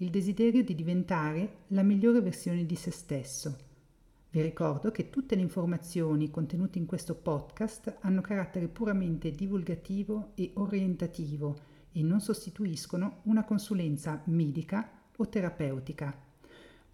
il desiderio di diventare la migliore versione di se stesso. Vi ricordo che tutte le informazioni contenute in questo podcast hanno carattere puramente divulgativo e orientativo e non sostituiscono una consulenza medica o terapeutica.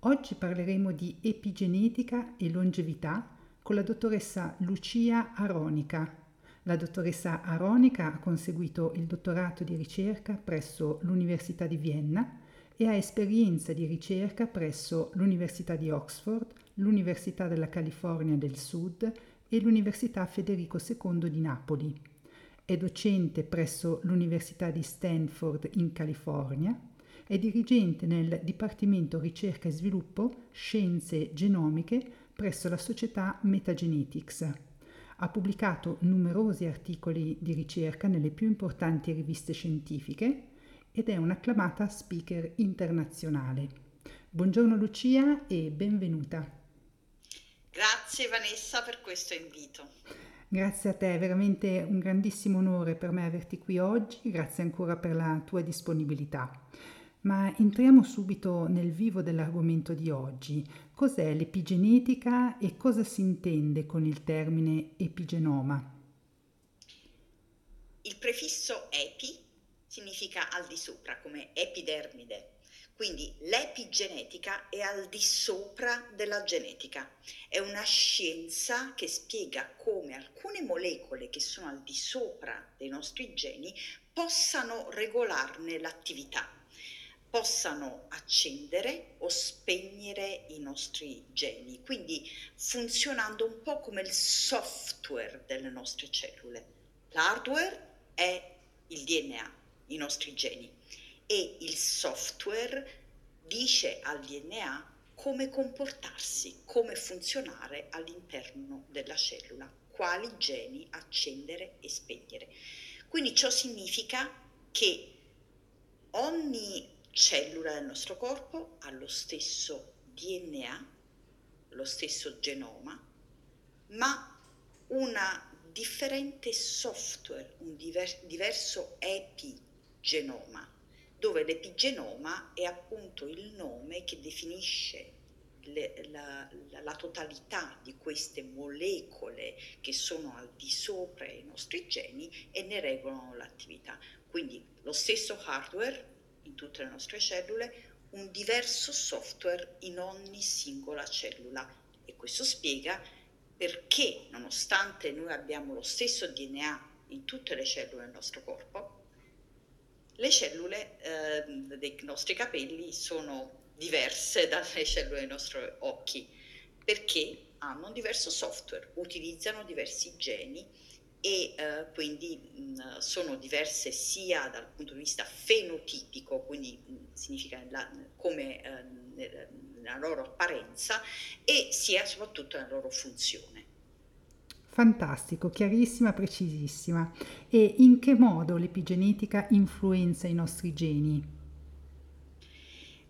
Oggi parleremo di epigenetica e longevità con la dottoressa Lucia Aronica. La dottoressa Aronica ha conseguito il dottorato di ricerca presso l'Università di Vienna e ha esperienza di ricerca presso l'Università di Oxford, l'Università della California del Sud e l'Università Federico II di Napoli. È docente presso l'Università di Stanford in California è dirigente nel Dipartimento Ricerca e Sviluppo Scienze Genomiche presso la società Metagenetics. Ha pubblicato numerosi articoli di ricerca nelle più importanti riviste scientifiche ed è un'acclamata speaker internazionale. Buongiorno Lucia e benvenuta. Grazie Vanessa per questo invito. Grazie a te, è veramente un grandissimo onore per me averti qui oggi, grazie ancora per la tua disponibilità. Ma entriamo subito nel vivo dell'argomento di oggi. Cos'è l'epigenetica e cosa si intende con il termine epigenoma? Il prefisso epi significa al di sopra, come epidermide. Quindi l'epigenetica è al di sopra della genetica. È una scienza che spiega come alcune molecole che sono al di sopra dei nostri geni possano regolarne l'attività possano accendere o spegnere i nostri geni, quindi funzionando un po' come il software delle nostre cellule. L'hardware è il DNA, i nostri geni, e il software dice al DNA come comportarsi, come funzionare all'interno della cellula, quali geni accendere e spegnere. Quindi ciò significa che ogni cellula del nostro corpo ha lo stesso DNA, lo stesso genoma, ma una differente software, un diver- diverso epigenoma, dove l'epigenoma è appunto il nome che definisce le, la, la, la, totalità di queste molecole che sono al di sopra i nostri geni e ne regolano l'attività. Quindi lo stesso hardware in tutte le nostre cellule un diverso software in ogni singola cellula e questo spiega perché nonostante noi abbiamo lo stesso DNA in tutte le cellule del nostro corpo, le cellule eh, dei nostri capelli sono diverse dalle cellule dei nostri occhi perché hanno un diverso software, utilizzano diversi geni e eh, quindi mh, sono diverse sia dal punto di vista fenotipico, quindi mh, significa la, come eh, nella loro apparenza, e sia soprattutto nella loro funzione. Fantastico, chiarissima, precisissima. E in che modo l'epigenetica influenza i nostri geni?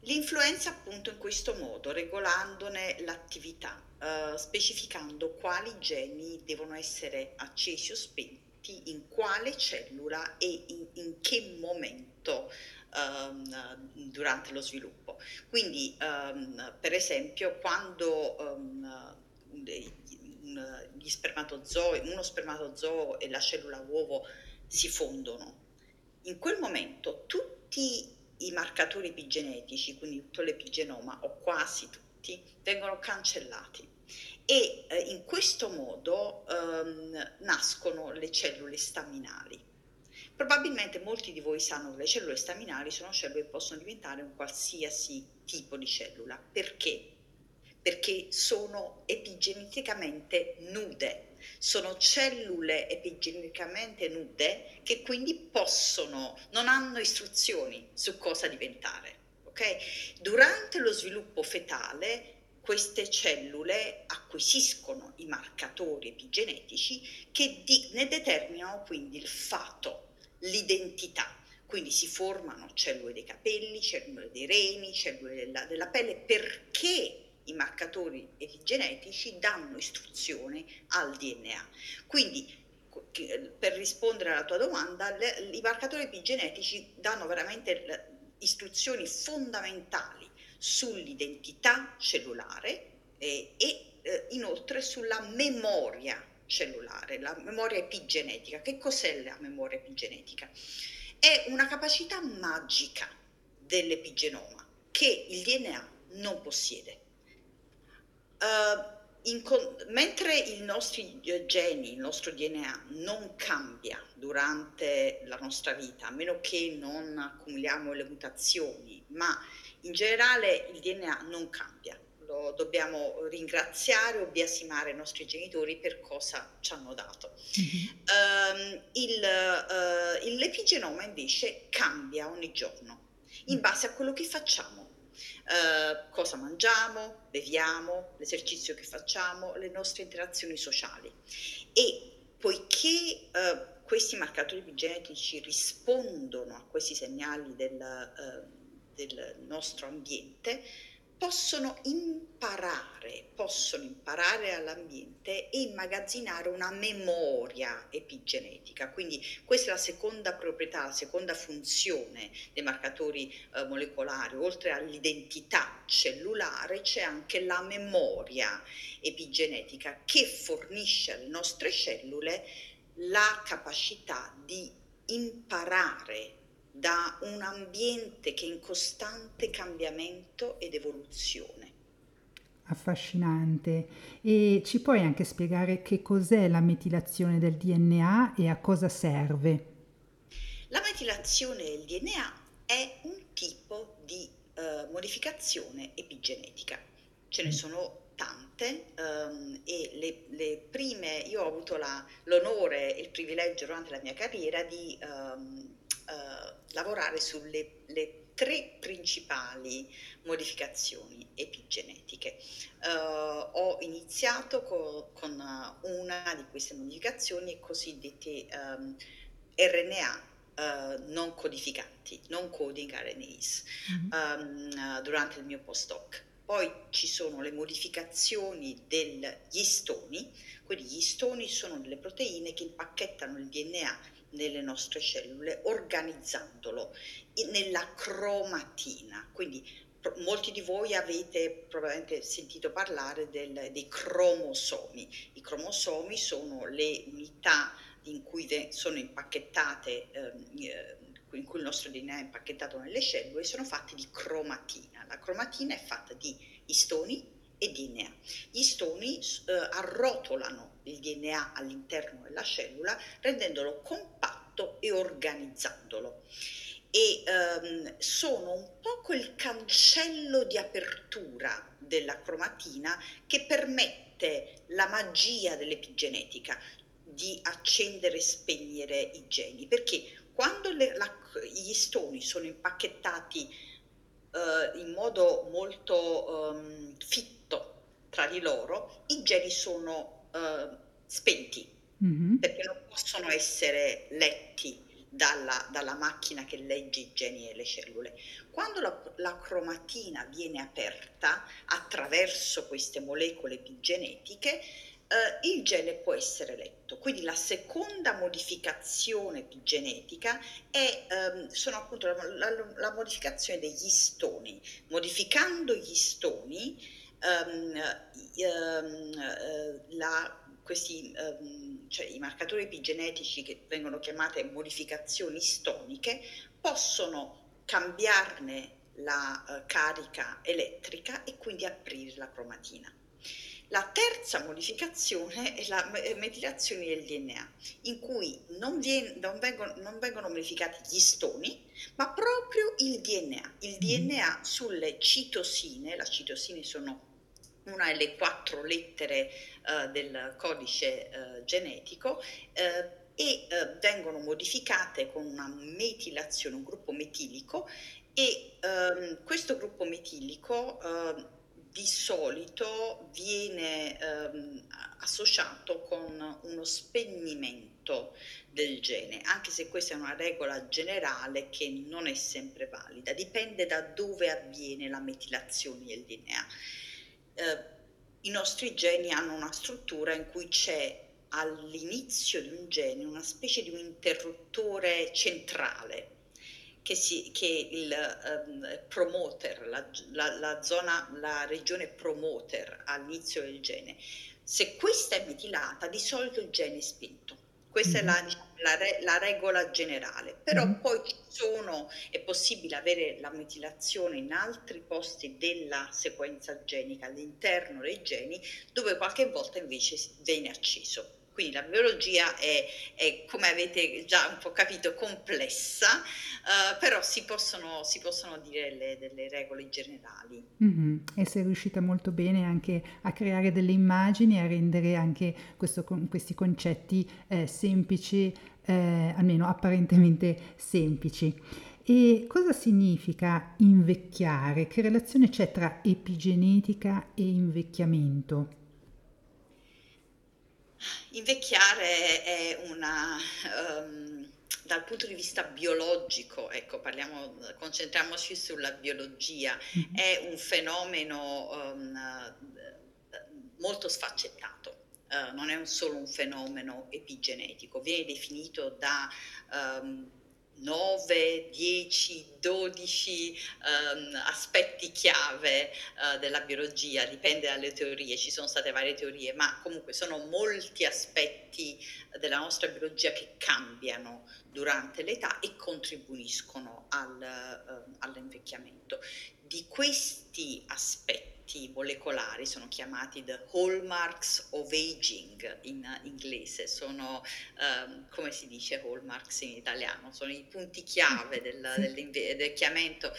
L'influenza appunto in questo modo, regolandone l'attività, eh, specificando quali geni devono essere accesi o spenti in quale cellula e in, in che momento um, durante lo sviluppo. Quindi, um, per esempio, quando um, gli spermatozoi, uno spermatozoo e la cellula uovo si fondono, in quel momento tutti i marcatori epigenetici, quindi tutto l'epigenoma o quasi tutti, vengono cancellati e eh, in questo modo ehm, nascono le cellule staminali. Probabilmente molti di voi sanno che le cellule staminali sono cellule che possono diventare un qualsiasi tipo di cellula. Perché? Perché sono epigeneticamente nude, sono cellule epigeneticamente nude che quindi possono, non hanno istruzioni su cosa diventare. ok? Durante lo sviluppo fetale queste cellule acquisiscono i marcatori epigenetici che di, ne determinano quindi il fato, l'identità. Quindi si formano cellule dei capelli, cellule dei reni, cellule della, della pelle perché i marcatori epigenetici danno istruzione al DNA. Quindi per rispondere alla tua domanda, le, i marcatori epigenetici danno veramente istruzioni fondamentali sull'identità cellulare eh, e eh, inoltre sulla memoria cellulare, la memoria epigenetica. Che cos'è la memoria epigenetica? È una capacità magica dell'epigenoma che il DNA non possiede. Uh, con- mentre i nostri geni, il nostro DNA non cambia durante la nostra vita, a meno che non accumuliamo le mutazioni, ma in generale il DNA non cambia, lo dobbiamo ringraziare o biasimare i nostri genitori per cosa ci hanno dato. Mm-hmm. Um, il, uh, l'epigenoma invece cambia ogni giorno in base a quello che facciamo. Uh, cosa mangiamo, beviamo, l'esercizio che facciamo, le nostre interazioni sociali. E poiché uh, questi marcatori epigenetici rispondono a questi segnali del, uh, del nostro ambiente possono imparare, possono imparare all'ambiente e immagazzinare una memoria epigenetica. Quindi questa è la seconda proprietà, la seconda funzione dei marcatori eh, molecolari. Oltre all'identità cellulare c'è anche la memoria epigenetica che fornisce alle nostre cellule la capacità di imparare da un ambiente che è in costante cambiamento ed evoluzione. Affascinante. E ci puoi anche spiegare che cos'è la metilazione del DNA e a cosa serve? La metilazione del DNA è un tipo di uh, modificazione epigenetica. Ce ne mm. sono tante um, e le, le, prime, io ho avuto la, l'onore e il privilegio durante la mia carriera di um, lavorare sulle tre principali modificazioni epigenetiche. Uh, ho iniziato co- con una di queste modificazioni, cosiddette um, RNA Uh, non codificanti, non coding RNAs, mm-hmm. um, uh, durante il mio postdoc. Poi ci sono le modificazioni degli istoni, quindi gli istoni sono delle proteine che impacchettano il DNA nelle nostre cellule organizzandolo nella cromatina. Quindi molti di voi avete probabilmente sentito parlare del, dei cromosomi. I cromosomi sono le unità in cui sono impacchettate, ehm, eh, in cui il nostro DNA è impacchettato nelle cellule, sono fatti di cromatina. La cromatina è fatta di istoni e DNA. Gli istoni eh, arrotolano il DNA all'interno della cellula rendendolo compatto e organizzandolo e ehm, sono un po' quel cancello di apertura della cromatina che permette la magia dell'epigenetica di accendere e spegnere i geni perché quando le, la, gli stoni sono impacchettati eh, in modo molto um, fitto tra di loro i geni sono uh, spenti mm-hmm. perché non possono essere letti dalla, dalla, macchina che legge i geni e le cellule. Quando la, la, cromatina viene aperta attraverso queste molecole epigenetiche, eh, il gene può essere letto. Quindi la seconda modificazione epigenetica è, ehm, sono appunto la, la, la, modificazione degli istoni. Modificando gli istoni, ehm, ehm, eh, la questi, um, cioè i marcatori epigenetici che vengono chiamate modificazioni stoniche possono cambiarne la uh, carica elettrica e quindi aprire la cromatina. La terza modificazione è la metilazione del DNA, in cui non, viene, non, vengono, non, vengono, modificati gli stoni, ma proprio il DNA. Il mm-hmm. DNA sulle citosine, le citosine sono una delle quattro lettere uh, del codice uh, genetico uh, e vengono modificate con una metilazione, un gruppo metilico e ehm, questo gruppo metilico ehm, di solito viene ehm, associato con uno spegnimento del gene, anche se questa è una regola generale che non è sempre valida, dipende da dove avviene la metilazione del DNA. Eh, I nostri geni hanno una struttura in cui c'è all'inizio di un gene una specie di un interruttore centrale che, si, che il um, promoter, la, la, la, zona, la regione promoter all'inizio del gene, se questa è metilata, di solito il gene è spinto. Questa mm-hmm. è la, mhm. diciamo, la, re, la, regola generale, però mm-hmm. poi sono, è possibile avere la metilazione in altri posti della sequenza genica, all'interno dei geni, dove qualche volta invece viene acceso. Quindi la biologia è, è, come avete già un po' capito, complessa, uh, però si possono, si possono dire le, delle regole generali. Mm-hmm. E sei riuscita molto bene anche a creare delle immagini, a rendere anche questo, questi concetti eh, semplici, eh, almeno apparentemente semplici. E cosa significa invecchiare? Che relazione c'è tra epigenetica e invecchiamento? Invecchiare è una, um, dal punto di vista biologico, ecco, parliamo, concentriamoci sulla biologia, mm-hmm. è un fenomeno um, molto sfaccettato. Uh, non è un solo un fenomeno epigenetico, viene definito da um, 9, 10, 12 um, aspetti chiave uh, della biologia, dipende dalle teorie, ci sono state varie teorie, ma comunque sono molti aspetti della nostra biologia che cambiano durante l'età e contribuiscono al, uh, all'invecchiamento. Di questi aspetti aspetti molecolari sono chiamati the hallmarks of aging in inglese, sono um, come si dice hallmarks in italiano, sono i punti chiave del, dell'invecchiamento.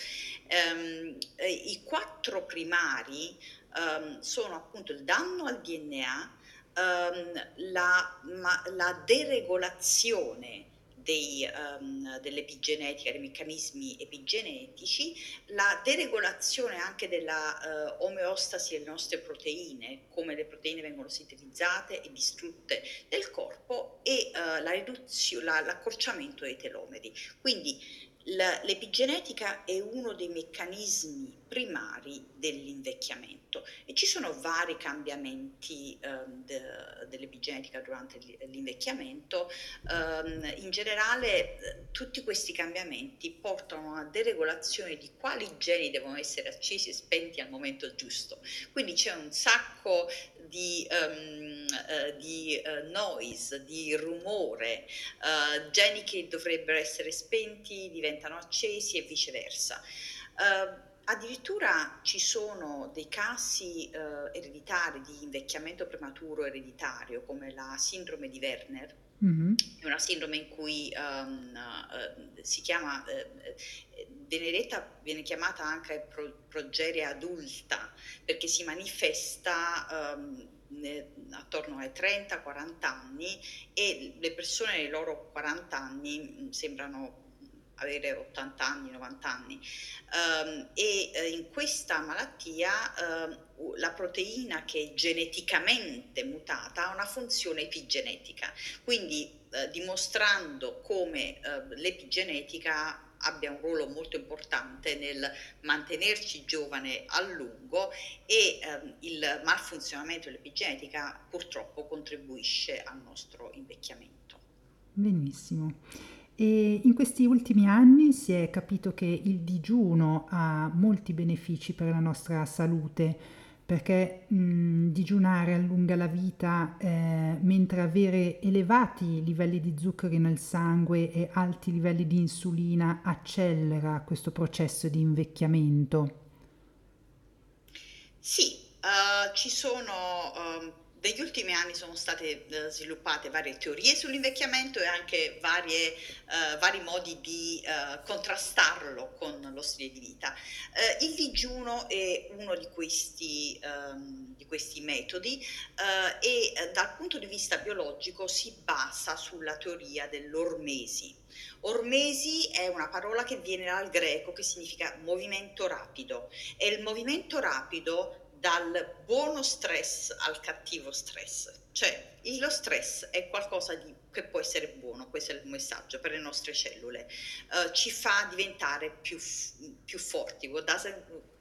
Um, I quattro primari um, sono appunto il danno al DNA, la, ma, la deregolazione dei, um, dell'epigenetica, dei meccanismi epigenetici, la deregolazione anche della uh, omeostasi delle nostre proteine, come le proteine vengono sintetizzate e distrutte nel corpo e uh, la la, l'accorciamento dei telomeri. Quindi l'epigenetica è uno dei meccanismi primari dell'invecchiamento e ci sono vari cambiamenti um, de, dell'epigenetica durante l'invecchiamento. Um, in generale tutti questi cambiamenti portano a deregolazione di quali geni devono essere accesi e spenti al momento giusto. Quindi c'è un sacco di, um, uh, di uh, noise, di rumore, uh, geni che dovrebbero essere spenti diventano accesi e viceversa. Addirittura ci sono dei casi eh, ereditari di invecchiamento prematuro ereditario, come la sindrome di Werner, mm-hmm. è una sindrome in cui um, uh, si chiama, uh, viene, chiamata anche pro, progeria adulta, perché si manifesta um, attorno ai 30-40 anni e le persone nei loro 40 anni sembrano avere 80 anni, 90 anni. Um, e uh, in questa malattia uh, la proteina che è geneticamente mutata ha una funzione epigenetica, quindi uh, dimostrando come l'epigenetica abbia un ruolo molto importante nel mantenerci giovane a lungo e ehm, il malfunzionamento dell'epigenetica purtroppo contribuisce al nostro invecchiamento. Benissimo. E in questi ultimi anni si è capito che il digiuno ha molti benefici per la nostra salute, perché mh, digiunare allunga la vita, eh, mentre avere elevati livelli di zuccheri nel sangue e alti livelli di insulina accelera questo processo di invecchiamento. Sì, uh, ci sono uh, negli ultimi anni sono state eh, sviluppate varie teorie sull'invecchiamento e anche varie, eh, vari modi di eh, contrastarlo con lo stile di vita. Eh, il digiuno è uno di questi, ehm, di questi metodi eh, e dal punto di vista biologico si basa sulla teoria dell'ormesi. Ormesi è una parola che viene dal greco che significa movimento rapido e il movimento rapido dal buono stress al cattivo stress. Cioè, lo stress è qualcosa di, che può essere buono, questo è il messaggio per le nostre cellule, uh, ci fa diventare più, più forti.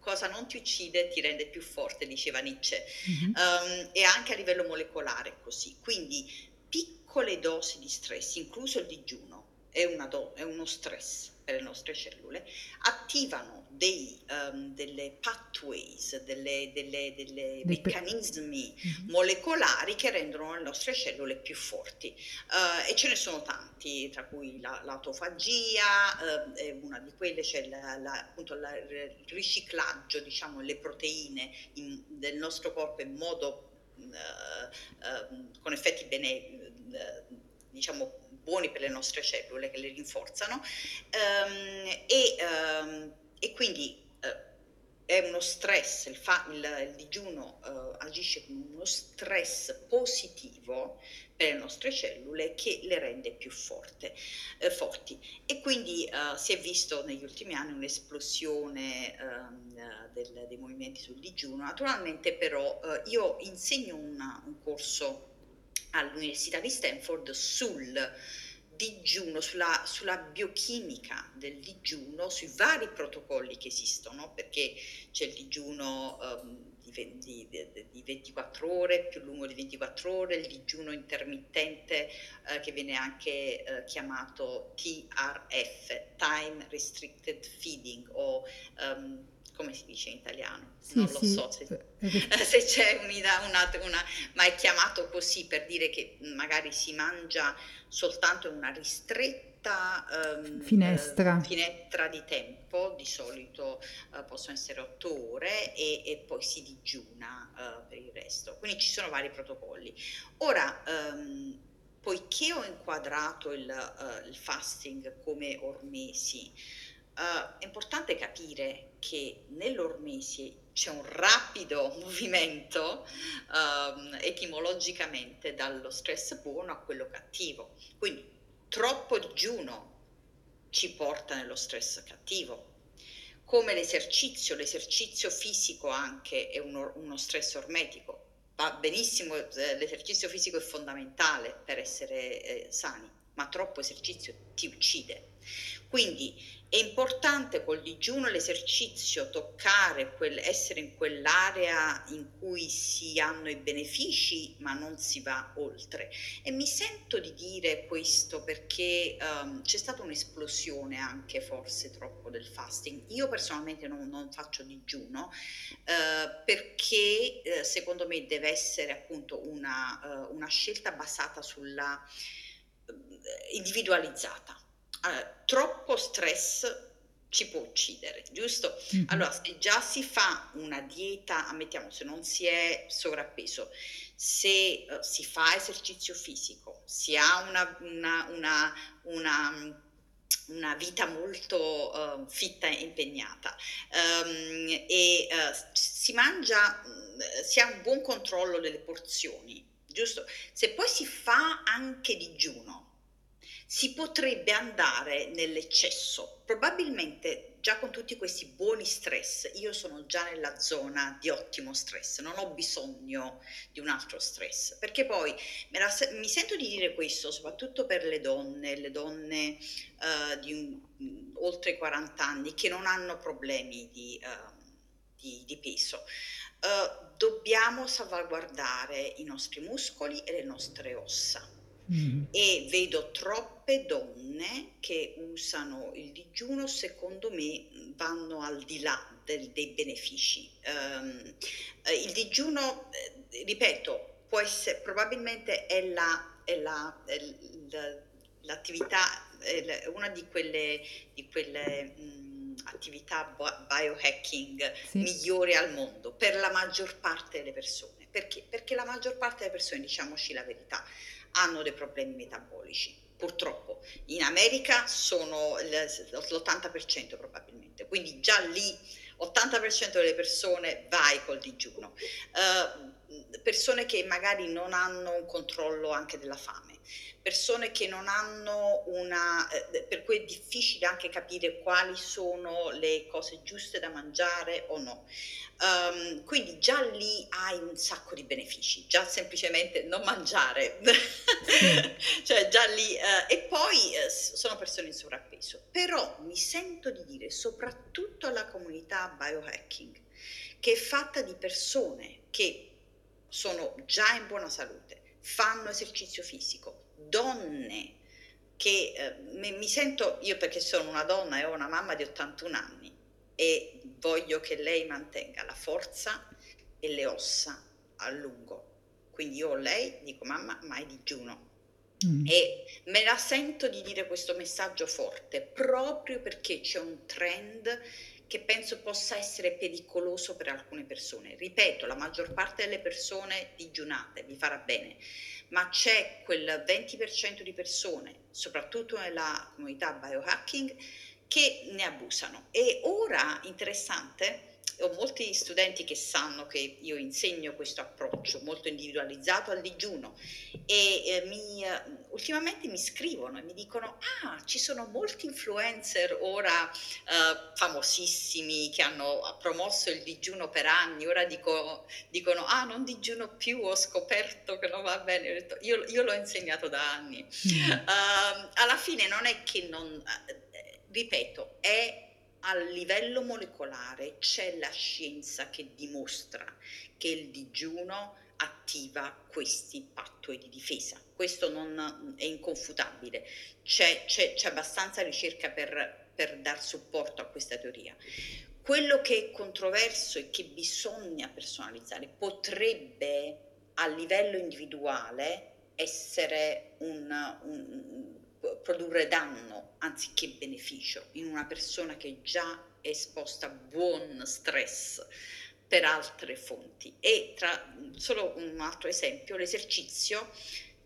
Cosa non ti uccide ti rende più forte, diceva Nietzsche, mm-hmm. um, e anche a livello molecolare così. Quindi piccole dosi di stress, incluso il digiuno, è, do, è uno stress per le nostre cellule, attivano dei, um, delle pathways, delle, delle, delle meccanismi mm-hmm. molecolari che rendono le nostre cellule più forti. Uh, e ce ne sono tanti, tra cui la, l'autofagia, uh, è una di quelle c'è la, la, appunto il riciclaggio, diciamo, le proteine in, del nostro corpo in modo uh, con effetti bene, diciamo, buoni per le nostre cellule, che le rinforzano, um, e, um, e, quindi uh, è uno stress, il, fa, il, il digiuno uh, agisce come uno stress positivo per le nostre cellule che le rende più forte, eh, forti. E quindi uh, si è visto negli ultimi anni un'esplosione um, del, dei movimenti sul digiuno. Naturalmente però uh, io insegno una, un corso all'Università di Stanford sul digiuno, sulla, sulla, biochimica del digiuno, sui vari protocolli che esistono, perché c'è il digiuno um, di, di, di, 24 ore, più lungo di 24 ore, il digiuno intermittente uh, che viene anche uh, chiamato TRF, Time Restricted Feeding o um, come si dice in italiano? Sì, non lo sì. so se, se c'è una, una, una, ma è chiamato così per dire che magari si mangia soltanto in una ristretta um, finestra. Uh, finestra. di tempo, di solito uh, possono essere otto ore e, e poi si digiuna uh, per il resto. Quindi ci sono vari protocolli. Ora, um, poiché ho inquadrato il, il fasting come ormesi, Uh, è importante capire che nell'ormesi c'è un rapido movimento um, etimologicamente dallo stress buono a quello cattivo. Quindi troppo digiuno ci porta nello stress cattivo. Come l'esercizio, l'esercizio fisico anche è uno, uno stress ormetico. Va benissimo, eh, l'esercizio fisico è fondamentale per essere eh, sani, ma troppo esercizio ti uccide. Quindi è importante col digiuno l'esercizio, toccare, quel, essere in quell'area in cui si hanno i benefici ma non si va oltre. E mi sento di dire questo perché um, c'è stata un'esplosione anche forse troppo del fasting. Io personalmente non, non faccio digiuno uh, perché uh, secondo me deve essere appunto una, uh, una scelta basata sulla individualizzata allora, troppo stress ci può uccidere, giusto? Mm-hmm. Allora, se già si fa una dieta, ammettiamo, se non si è sovrappeso, se uh, si fa esercizio fisico, si ha una, una, una, una una vita molto uh, fitta e impegnata um, e uh, si mangia, si ha un buon controllo delle porzioni, giusto? Se poi si fa anche digiuno, si potrebbe andare nell'eccesso. Probabilmente già con tutti questi buoni stress, io sono già nella zona di ottimo stress, non ho bisogno di un altro stress, perché poi la, mi sento di dire questo soprattutto per le donne, le donne uh, di un, oltre 40 anni che non hanno problemi di, uh, di, di peso. Uh, dobbiamo salvaguardare i nostri muscoli e le nostre ossa Mm. E vedo troppe donne che usano il digiuno, secondo me vanno al di là del, dei benefici. Um, il digiuno, eh, ripeto, può essere, probabilmente è, la, è, la, è la, l'attività, è una di quelle, di quelle mh, attività biohacking Sì. migliori al mondo per la maggior parte delle persone. Perché? Perché la maggior parte delle persone, diciamoci la verità, hanno dei problemi metabolici. Purtroppo in America sono l'80% probabilmente, quindi già lì 80% delle persone vai col digiuno. Uh, persone che magari non hanno un controllo anche della fame persone che non hanno una, eh, per cui è difficile anche capire quali sono le cose giuste da mangiare o no. Um, quindi già lì hai un sacco di benefici, già semplicemente non mangiare, cioè già lì, uh, e poi uh, sono persone in sovrappeso, però mi sento di dire soprattutto alla comunità biohacking che è fatta di persone che sono già in buona salute, fanno esercizio fisico, donne che eh, mi sento, io perché sono una donna e ho una mamma di 81 anni e voglio che lei mantenga la forza e le ossa a lungo. Quindi io lei, dico mamma, mai digiuno. Mm. E me la sento di dire questo messaggio forte proprio perché c'è un trend che penso possa essere pericoloso per alcune persone. Ripeto, la maggior parte delle persone digiunate vi farà bene, ma c'è quel 20% di persone, soprattutto nella comunità biohacking, che ne abusano. E ora, interessante, ho molti studenti che sanno che io insegno questo approccio molto individualizzato al digiuno e eh, mi, eh, ultimamente mi scrivono e mi dicono ah ci sono molti influencer ora eh, famosissimi che hanno promosso il digiuno per anni ora dico, dicono ah non digiuno più ho scoperto che non va bene io, io, l'ho insegnato da anni mm. uh, alla fine non è che non eh, ripeto è a livello molecolare c'è la scienza che dimostra che il digiuno attiva questi pattoi di difesa. Questo non è inconfutabile, c'è, c'è, c'è abbastanza ricerca per, per dar supporto a questa teoria. Quello che è controverso e che bisogna personalizzare potrebbe a livello individuale essere un, un produrre danno anziché beneficio in una persona che già è esposta a buon stress per altre fonti. E tra solo un altro esempio, l'esercizio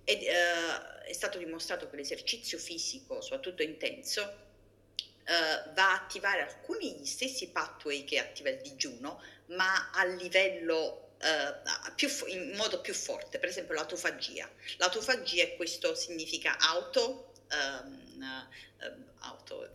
è, uh, è stato dimostrato che l'esercizio fisico, soprattutto intenso, uh, va a attivare alcuni degli stessi pathway che attiva il digiuno, ma a livello Uh, più, in modo più forte, per esempio l'autofagia. L'autofagia è questo significa auto um, uh, auto,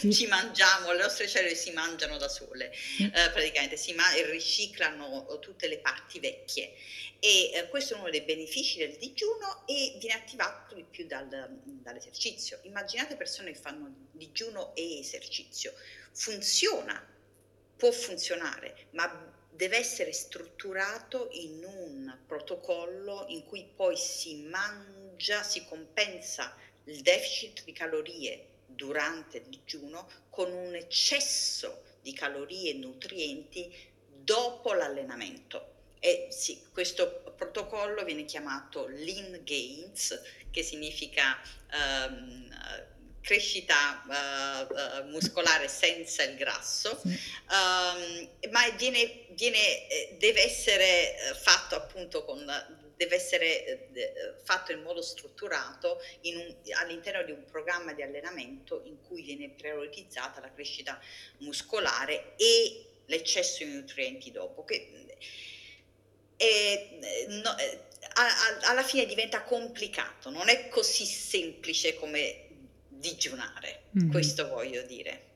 sì. ci mangiamo, le nostre cellule si mangiano da sole, sì. uh, praticamente si ma- riciclano tutte le parti vecchie e uh, questo è uno dei benefici del digiuno e viene attivato di più dal, dall'esercizio. Immaginate persone che fanno digiuno e esercizio, funziona, può funzionare, ma deve essere strutturato in un protocollo in cui poi si mangia già si compensa il deficit di calorie durante il digiuno con un eccesso di calorie e nutrienti dopo l'allenamento. E sì, questo protocollo viene chiamato Lean Gains, che significa um, crescita uh, uh, muscolare senza il grasso, um, ma viene, viene, eh, deve essere fatto appunto con deve essere eh, eh, fatto in modo strutturato in un, all'interno di un programma di allenamento in cui viene prioritizzata la crescita muscolare e l'eccesso di nutrienti dopo. Che, è, eh, no, a, alla fine diventa complicato, non è così semplice come digiunare, mm. questo voglio dire.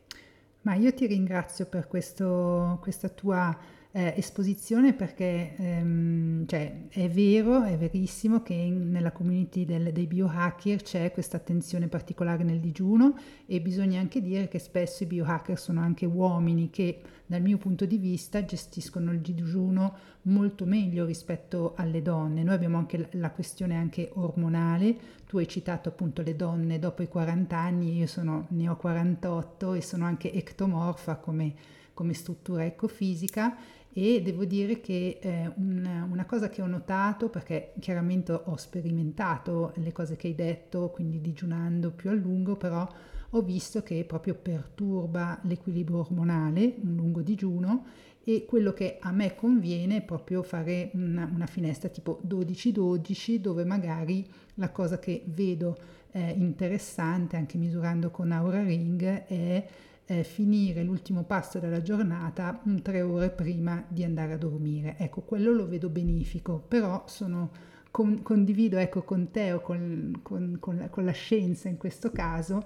Ma io ti ringrazio per questo, questa tua eh, esposizione perché ehm, cioè, è vero, è verissimo che in, nella community del, dei biohacker c'è questa attenzione particolare nel digiuno e bisogna anche dire che spesso i biohacker sono anche uomini che dal mio punto di vista gestiscono il digiuno molto meglio rispetto alle donne. Noi abbiamo anche la questione anche ormonale, tu hai citato appunto le donne dopo i 40 anni, io sono, ne ho 48 e sono anche ectomorfa come, come struttura ecofisica e devo dire che eh, un, una cosa che ho notato, perché chiaramente ho sperimentato le cose che hai detto, quindi digiunando più a lungo, però ho visto che proprio perturba l'equilibrio ormonale, un lungo digiuno e quello che a me conviene è proprio fare una, una finestra tipo 12-12 dove magari la cosa che vedo eh, interessante anche misurando con Aura Ring è eh, finire l'ultimo passo della giornata mh, tre ore prima di andare a dormire. Ecco, quello lo vedo benefico, però sono, con, condivido ecco, con te o con, con, con, la, con la scienza in questo caso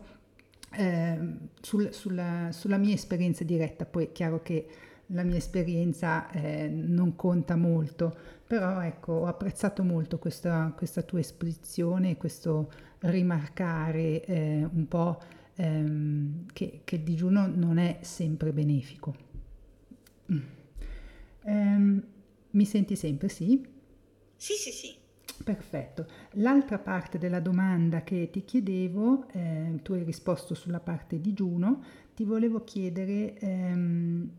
eh, sul, sulla, sulla mia esperienza diretta. Poi è chiaro che la mia esperienza eh, non conta molto, però ecco, ho apprezzato molto questa, questa tua esposizione, questo rimarcare eh, un po' ehm, che, che, il digiuno non è sempre benefico. Mm. Um, mi senti sempre, sì? Sì, sì, sì. Perfetto. L'altra parte della domanda che ti chiedevo, eh, tu hai risposto sulla parte digiuno, ti volevo chiedere ehm,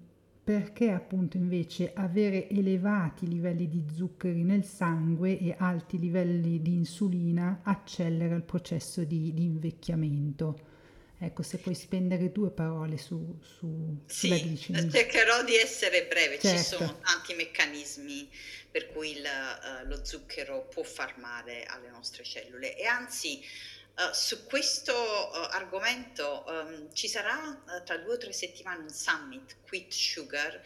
perché appunto invece avere elevati livelli di zuccheri nel sangue e alti livelli di insulina accelera il processo di, di invecchiamento. Ecco, se puoi spendere due parole su, su sì, sulla glicemia. cercherò di essere breve. Certo. Ci sono tanti meccanismi per cui il, uh, lo zucchero può far male alle nostre cellule e anzi Uh, su questo uh, argomento um, ci sarà tra due o tre settimane un summit Quit Sugar.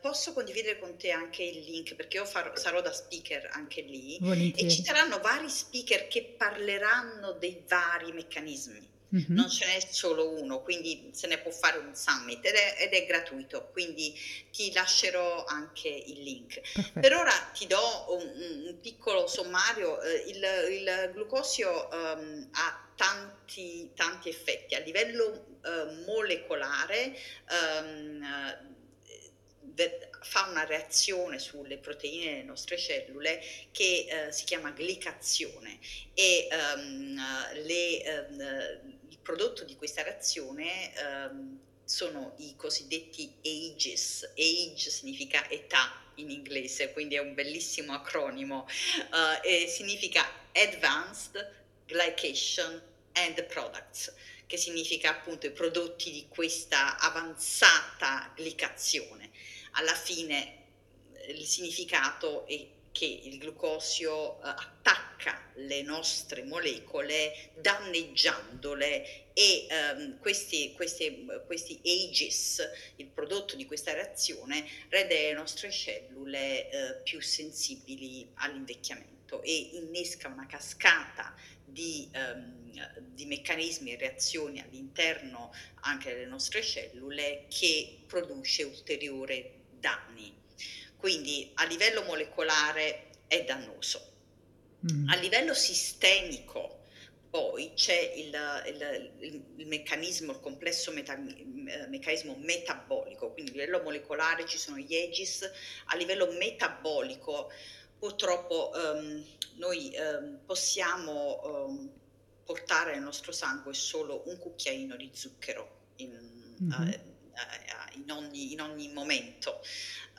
posso condividere con te anche il link perché io farò, sarò da speaker anche lì Volentieri. e ci saranno vari speaker che parleranno dei vari meccanismi. Mm-hmm. Non ce n'è solo uno, quindi se ne può fare un summit ed è, ed è gratuito, quindi ti lascerò anche il link. Perfetto. Per ora ti do un, un piccolo sommario, eh, il, il, glucosio um, ha tanti, tanti effetti a livello uh, molecolare. Um, fa una reazione sulle proteine delle nostre cellule che uh, si chiama glicazione e um, le, um, prodotto di questa reazione ehm, sono i cosiddetti AGES. Age significa età in inglese, quindi è un bellissimo acronimo, uh, e significa Advanced Glycation and Products, che significa appunto i prodotti di questa avanzata glicazione. Alla fine il significato è che il glucosio eh, attacca le nostre molecole danneggiandole e ehm, questi, questi, questi AGES, il prodotto di questa reazione, rende le nostre cellule eh, più sensibili all'invecchiamento e innesca una cascata di, ehm, di, meccanismi e reazioni all'interno anche delle nostre cellule che produce ulteriori danni. Quindi a livello molecolare è dannoso. Mm. A livello sistemico poi c'è il, il, il, il meccanismo, il complesso meta, meccanismo metabolico, quindi a livello molecolare ci sono gli EGIS, a livello metabolico purtroppo um, noi um, possiamo um, portare nel nostro sangue solo un cucchiaino di zucchero in, mm-hmm. uh, in ogni, in ogni momento.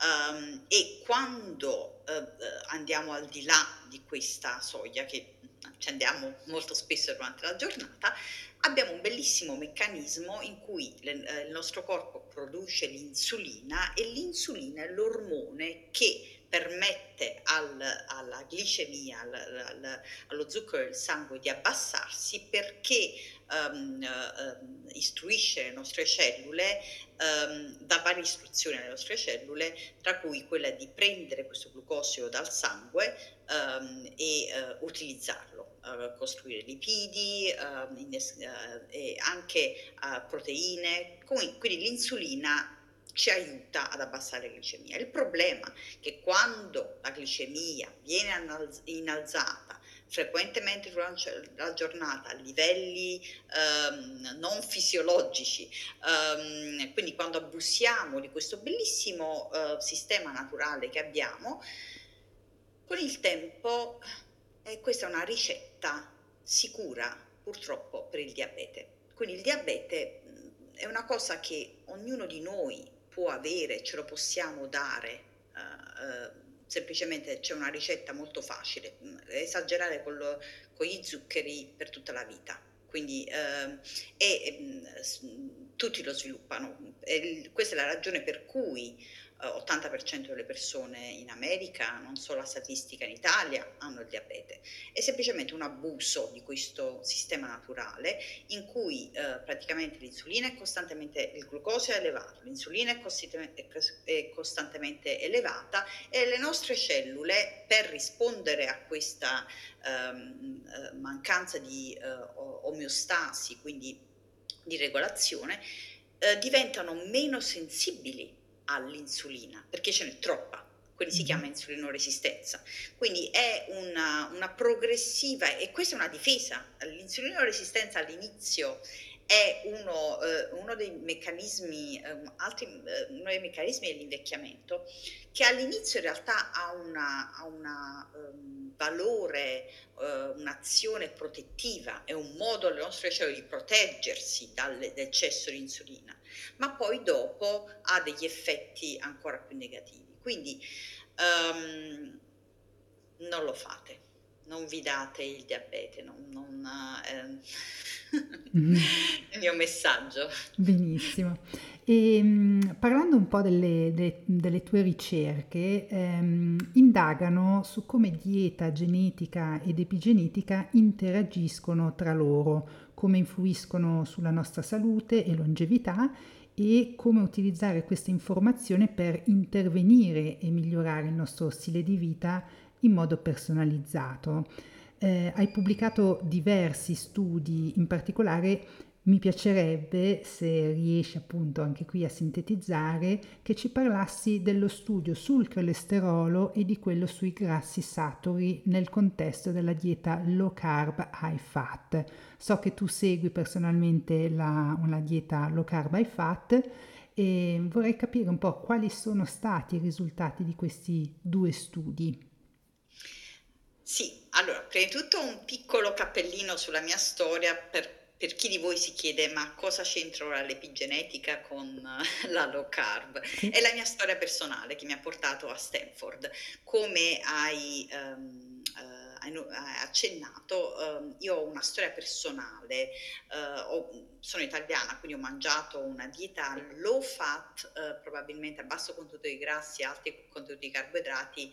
Um, e quando uh, andiamo al di là di questa soglia, che ci andiamo molto spesso durante la giornata, abbiamo un bellissimo meccanismo in cui le, eh, il nostro corpo produce l'insulina e l'insulina è l'ormone che permette al, alla glicemia, al, al, allo zucchero del sangue di abbassarsi perché um, uh, istruisce le nostre cellule, um, dà varie istruzioni alle nostre cellule, tra cui quella di prendere questo glucosio dal sangue um, e uh, utilizzarlo, uh, costruire lipidi innes- e anche proteine. Quindi l'insulina ci aiuta ad abbassare la glicemia. Il problema è che quando la glicemia viene innalzata frequentemente durante la giornata a livelli um, non fisiologici, um, quindi quando abusiamo di questo bellissimo uh, sistema naturale che abbiamo, con il tempo eh, questa è una ricetta sicura purtroppo per il diabete. Quindi il diabete è una cosa che ognuno di noi può avere, ce lo possiamo dare. Uh, uh, semplicemente c'è una ricetta molto facile, mm, esagerare con, lo, con gli zuccheri per tutta la vita. quindi eh, e, mh, tutti lo sviluppano. E questa è la ragione per cui 80% delle persone in America, non solo la statistica in Italia, hanno il diabete. È semplicemente un abuso di questo sistema naturale in cui eh, praticamente l'insulina è costantemente, il glucosio è elevato, l'insulina è, è costantemente elevata e le nostre cellule per rispondere a questa ehm, eh, mancanza di eh, omeostasi, quindi di regolazione, eh, diventano meno sensibili all'insulina, perché ce n'è troppa, quindi si chiama insulinoresistenza. Quindi è una, una progressiva, e questa è una difesa, l'insulinoresistenza all'inizio è uno, eh, uno, dei meccanismi, eh, altri, eh, uno dei meccanismi dell'invecchiamento che all'inizio in realtà ha un um, valore, uh, un'azione protettiva, è un modo alle nostre cellule di proteggersi dall'eccesso di insulina, ma poi dopo ha degli effetti ancora più negativi. Quindi um, non lo fate non vi date il diabete, non, non, eh, mm-hmm. il mio messaggio. Benissimo. E, ehm, parlando un po' delle, de, delle tue ricerche, ehm, indagano su come dieta, genetica ed epigenetica interagiscono tra loro, come influiscono sulla nostra salute e longevità e come utilizzare questa informazione per intervenire e migliorare il nostro stile di vita in modo personalizzato. Eh, hai pubblicato diversi studi, in particolare mi piacerebbe, se riesci appunto anche qui a sintetizzare, che ci parlassi dello studio sul colesterolo e di quello sui grassi saturi nel contesto della dieta low carb high fat. So che tu segui personalmente la, una dieta low carb high fat e vorrei capire un po' quali sono stati i risultati di questi due studi. Sì, allora, prima di tutto un piccolo cappellino sulla mia storia per, per chi di voi si chiede ma cosa c'entra ora l'epigenetica con la low carb? È la mia storia personale che mi ha portato a Stanford. Come hai... Um, uh, accennato, uh, io ho una storia personale, uh, ho, sono italiana, quindi ho mangiato una dieta low fat, uh, probabilmente a basso contenuto di grassi, alti contenuti di carboidrati,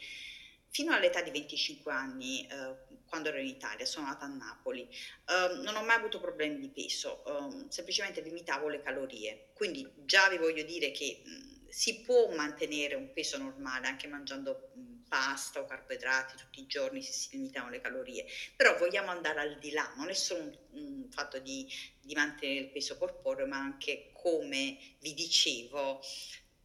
fino all'età di 25 anni, eh, quando ero in Italia, sono nata a Napoli, eh, non ho mai avuto problemi di peso, eh, semplicemente limitavo le calorie. Quindi già vi voglio dire che mh, si può mantenere un peso normale anche mangiando mh, pasta o carboidrati tutti i giorni se si limitano le calorie, però vogliamo andare al di là, non è solo un, un fatto di, di mantenere il peso corporeo, ma anche come vi dicevo,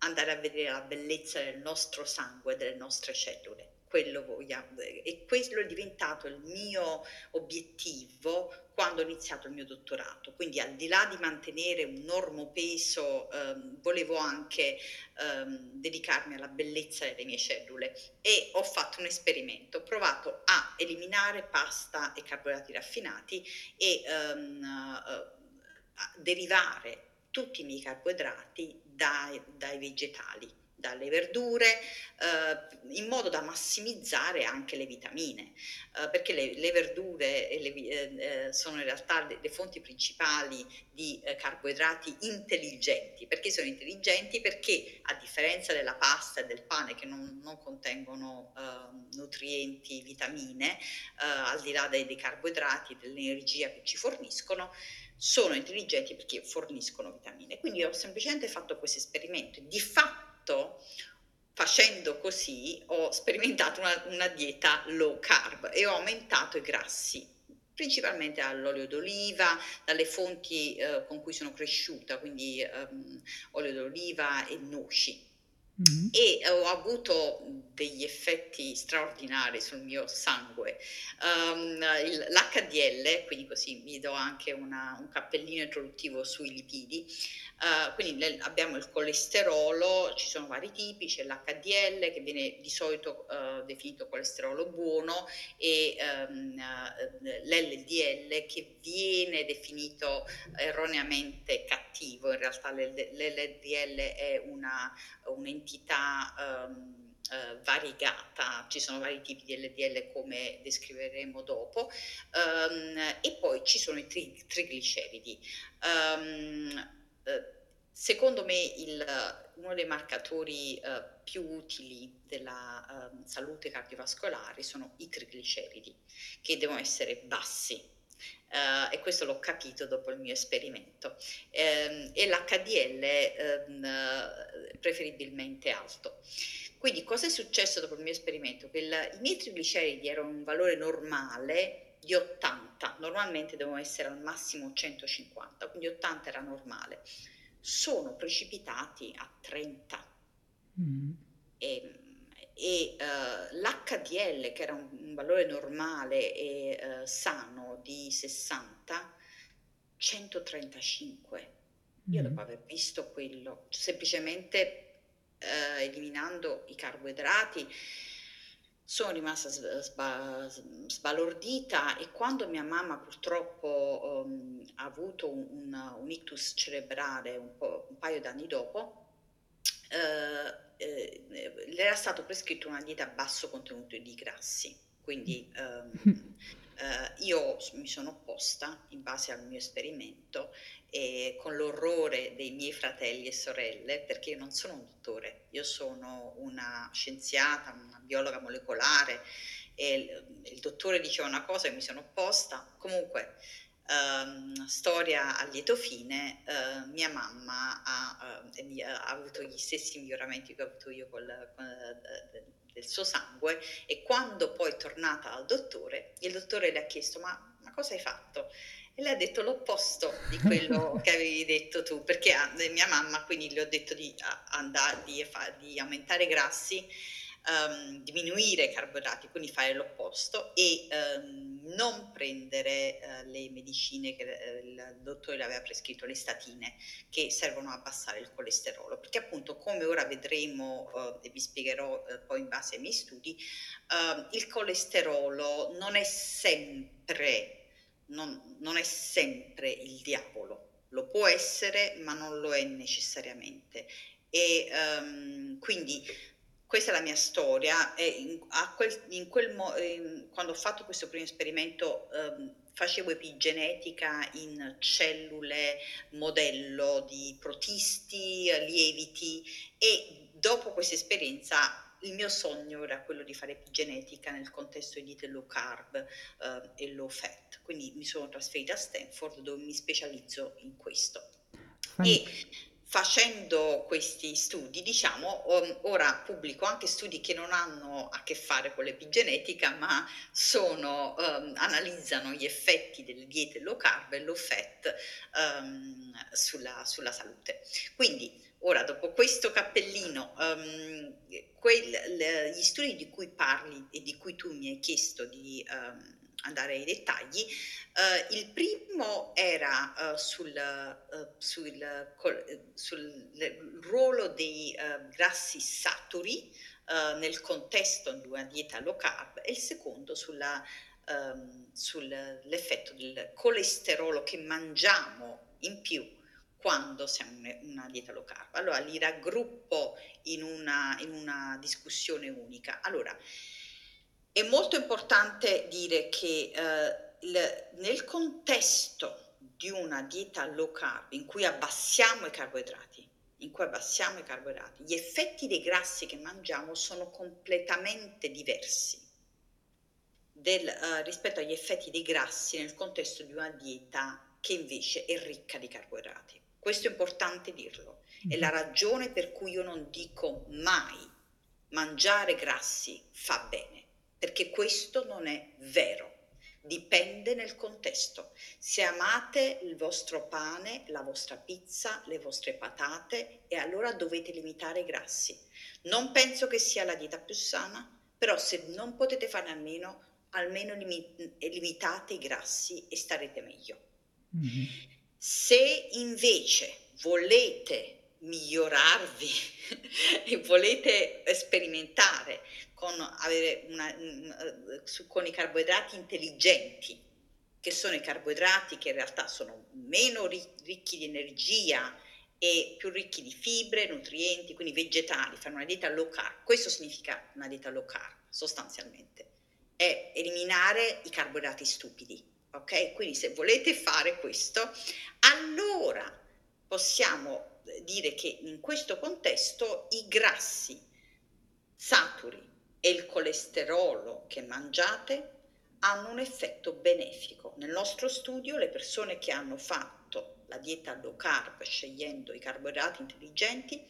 andare a vedere la bellezza del nostro sangue, delle nostre cellule quello vogliamo, e quello è diventato il mio obiettivo quando ho iniziato il mio dottorato. Quindi al di là di mantenere un normo peso, ehm, volevo anche ehm, dedicarmi alla bellezza delle mie cellule. E ho fatto un esperimento, ho provato a eliminare pasta e carboidrati raffinati e ehm, a derivare tutti i miei carboidrati dai, dai vegetali dalle verdure, eh, in modo da massimizzare anche le vitamine, eh, perché le, le verdure le, eh, eh, sono in realtà le, le fonti principali di eh, carboidrati intelligenti. Perché sono intelligenti? Perché a differenza della pasta e del pane che non, non contengono ehm, nutrienti, vitamine, eh, al di là dei, dei carboidrati, dell'energia che ci forniscono, sono intelligenti perché forniscono vitamine. Quindi ho semplicemente fatto questo esperimento. Di fatto fatto, facendo così, ho sperimentato una, una dieta low carb e ho aumentato i grassi principalmente all'olio d'oliva, dalle fonti eh, con cui sono cresciuta, quindi ehm, olio d'oliva e noci. Mm-hmm. E ho avuto degli effetti straordinari sul mio sangue. Um, il, L'HDL, quindi così mi do anche una, un cappellino introduttivo sui lipidi, Uh, quindi nel, abbiamo il colesterolo, ci sono vari tipi, c'è l'HDL che viene di solito uh, definito colesterolo buono e um, uh, l'LDL che viene definito erroneamente cattivo, in realtà l'LDL è una, un'entità um, eh, variegata, ci sono vari tipi di LDL come descriveremo dopo, um, e poi ci sono i tri- trigliceridi. Um, secondo me il, uno dei marcatori uh, più utili della uh, salute cardiovascolare sono i trigliceridi, che devono essere bassi. Uh, e questo l'ho capito dopo il mio esperimento. Um, e l'HDL um, preferibilmente alto. Quindi cosa è successo dopo il mio esperimento? Che il, i miei trigliceridi erano un valore normale di 80, normalmente devono essere al massimo 150, quindi 80 era normale. Sono precipitati a 30. Mm. E, e uh, l'HDL, che era un, un valore normale e uh, sano di 60, 135. Io mm. dopo aver visto quello, semplicemente eh, eliminando i carboidrati, sono rimasta sba- sbalordita e quando mia mamma purtroppo um, ha avuto un, un, un, ictus cerebrale un, un paio d'anni dopo, eh, eh, le era stato prescritto una dieta a basso contenuto di grassi, quindi um, eh, io mi sono opposta in base al mio esperimento e con l'orrore dei miei fratelli e sorelle, perché io non sono un dottore, io sono una scienziata, una biologa molecolare e il, il dottore diceva una cosa e mi sono opposta. Comunque, Um, storia a lieto fine, uh, mia mamma ha, uh, ha, avuto gli stessi miglioramenti che ho avuto io col, con, uh, del suo sangue e quando poi è tornata dal dottore, il dottore le ha chiesto ma, ma cosa hai fatto? E lei ha detto l'opposto di quello che avevi detto tu, perché a, mia mamma quindi le ho detto di, andare, di, di aumentare i grassi um, diminuire i carboidrati, quindi fare l'opposto e um, non prendere uh, le medicine che uh, il dottore aveva prescritto, le statine, che servono a abbassare il colesterolo, perché appunto come ora vedremo uh, e vi spiegherò poi in base ai miei studi, ehm, il colesterolo non è sempre, non, non è sempre il diavolo, lo può essere ma non lo è necessariamente. E um, quindi questa è la mia storia e in, quel, in quel mo, in, quando ho fatto questo primo esperimento um, facevo epigenetica in cellule modello di protisti, lieviti e dopo questa esperienza il mio sogno era quello di fare epigenetica nel contesto di diete low carb uh, e low fat, quindi mi sono trasferita a Stanford dove mi specializzo in questo. E facendo questi studi, diciamo, um, ora pubblico anche studi che non hanno a che fare con l'epigenetica, ma sono, um, analizzano gli effetti delle diete low carb e low fat um, sulla, sulla, salute. Quindi, ora, dopo questo cappellino, um, quel, le, gli studi di cui parli e di cui tu mi hai chiesto di andare ai dettagli, uh, il primo era uh, sul, uh, sul, col, sul, ruolo dei grassi saturi nel contesto di una dieta low carb e il secondo sulla, um, sull'effetto del colesterolo che mangiamo in più quando siamo in una dieta low carb. Allora li raggruppo in una, in una discussione unica. Allora, è molto importante dire che eh, il, nel contesto di una dieta low carb in cui abbassiamo i carboidrati, in cui abbassiamo i carboidrati, gli effetti dei grassi che mangiamo sono completamente diversi del, uh, rispetto agli effetti dei grassi nel contesto di una dieta che invece è ricca di carboidrati. Questo è importante dirlo. È la mm-hmm. ragione per cui io non dico mai mangiare grassi fa bene perché questo non è vero. Dipende nel contesto. Se amate il vostro pane, la vostra pizza, le vostre patate, e allora dovete limitare i grassi. Non penso che sia la dieta più sana, però se non potete farne a meno, almeno limitate i grassi e starete meglio. Mm-hmm. Se invece volete migliorarvi e volete sperimentare con, una, su, con i carboidrati intelligenti, che sono i carboidrati che in realtà sono meno ricchi di energia e più ricchi di fibre, nutrienti, quindi vegetali, fare una dieta low carb. Questo significa una dieta low carb, sostanzialmente. È eliminare i carboidrati stupidi, ok? Quindi se volete fare questo, allora possiamo dire che in questo contesto i grassi saturi e il colesterolo che mangiate hanno un effetto benefico. Nel nostro studio le persone che hanno fatto la dieta low carb scegliendo i carboidrati intelligenti,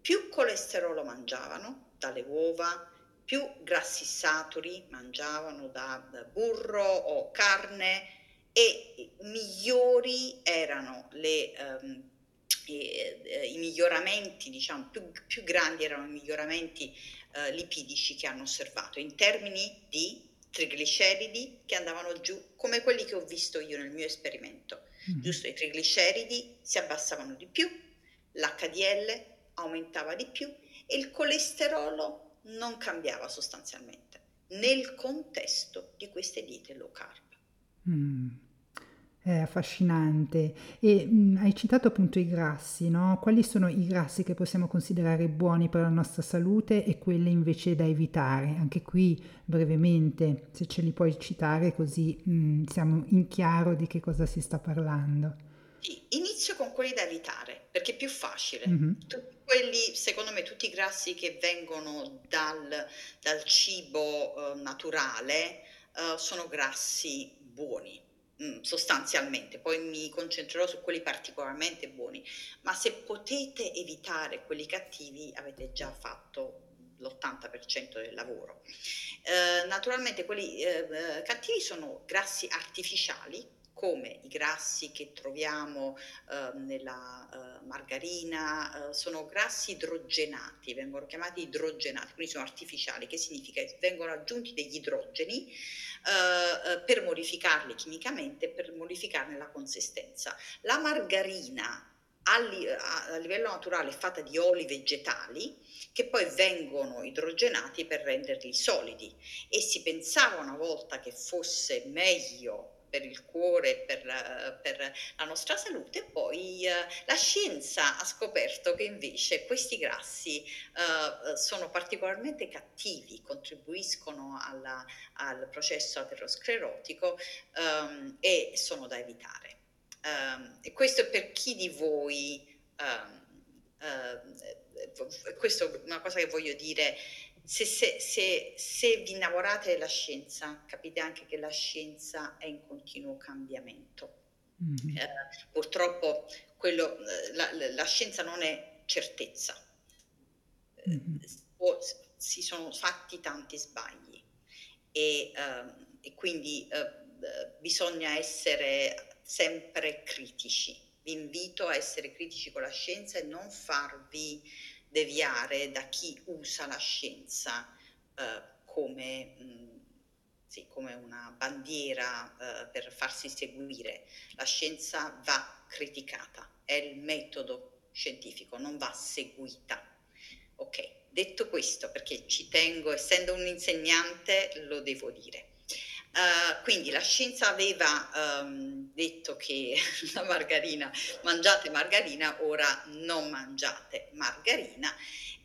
più colesterolo mangiavano dalle uova, più grassi saturi mangiavano da, burro o carne e migliori erano le, um, e, e, i miglioramenti, diciamo, più, più, grandi erano i miglioramenti uh, lipidici che hanno osservato in termini di trigliceridi che andavano giù come quelli che ho visto io nel mio esperimento mm. giusto? I trigliceridi si abbassavano di più, l'HDL aumentava di più e il colesterolo non cambiava sostanzialmente nel contesto di queste diete low carb. Mm. È affascinante. E mh, hai citato appunto i grassi, no? Quali sono i grassi che possiamo considerare buoni per la nostra salute e quelli invece da evitare? Anche qui brevemente, se ce li puoi citare così mh, siamo in chiaro di che cosa si sta parlando. Sì, inizio con quelli da evitare perché è più facile. Mm-hmm. Tutti quelli, secondo me, tutti i grassi che vengono dal, dal cibo uh, naturale uh, sono grassi buoni Mm, sostanzialmente, poi mi concentrerò su quelli particolarmente buoni, ma se potete evitare quelli cattivi avete già fatto l'80% del lavoro. Eh, naturalmente quelli eh cattivi sono grassi artificiali, come i grassi che troviamo eh, nella eh, margarina, eh, sono grassi idrogenati, vengono chiamati idrogenati, quindi sono artificiali, che significa che vengono aggiunti degli idrogeni eh, eh, per modificarli chimicamente, per modificarne la consistenza. La margarina a, a, livello naturale è fatta di oli vegetali che poi vengono idrogenati per renderli solidi e si pensava una volta che fosse meglio per il cuore, per, per la nostra salute, poi eh, la scienza ha scoperto che invece questi grassi eh, sono particolarmente cattivi, contribuiscono alla, al processo aterosclerotico ehm, e sono da evitare. Um, e questo è per chi di voi, um, uh, questo è una cosa che voglio dire, se, se, se, se, vi innamorate della scienza, capite anche che la scienza è in continuo cambiamento. Mm-hmm. Eh, purtroppo quello, eh, la, la, scienza non è certezza. Mm-hmm. si sono fatti tanti sbagli e, uh, e quindi uh, bisogna essere sempre critici. Vi invito a essere critici con la scienza e non farvi deviare da chi usa la scienza eh, come, mh, mm, sì, come, una bandiera eh, per farsi seguire. La scienza va criticata, è il metodo scientifico, non va seguita. Ok, detto questo, perché ci tengo, essendo un insegnante, lo devo dire. Uh, quindi la scienza aveva um, detto che la margarina, mangiate margarina, ora non mangiate margarina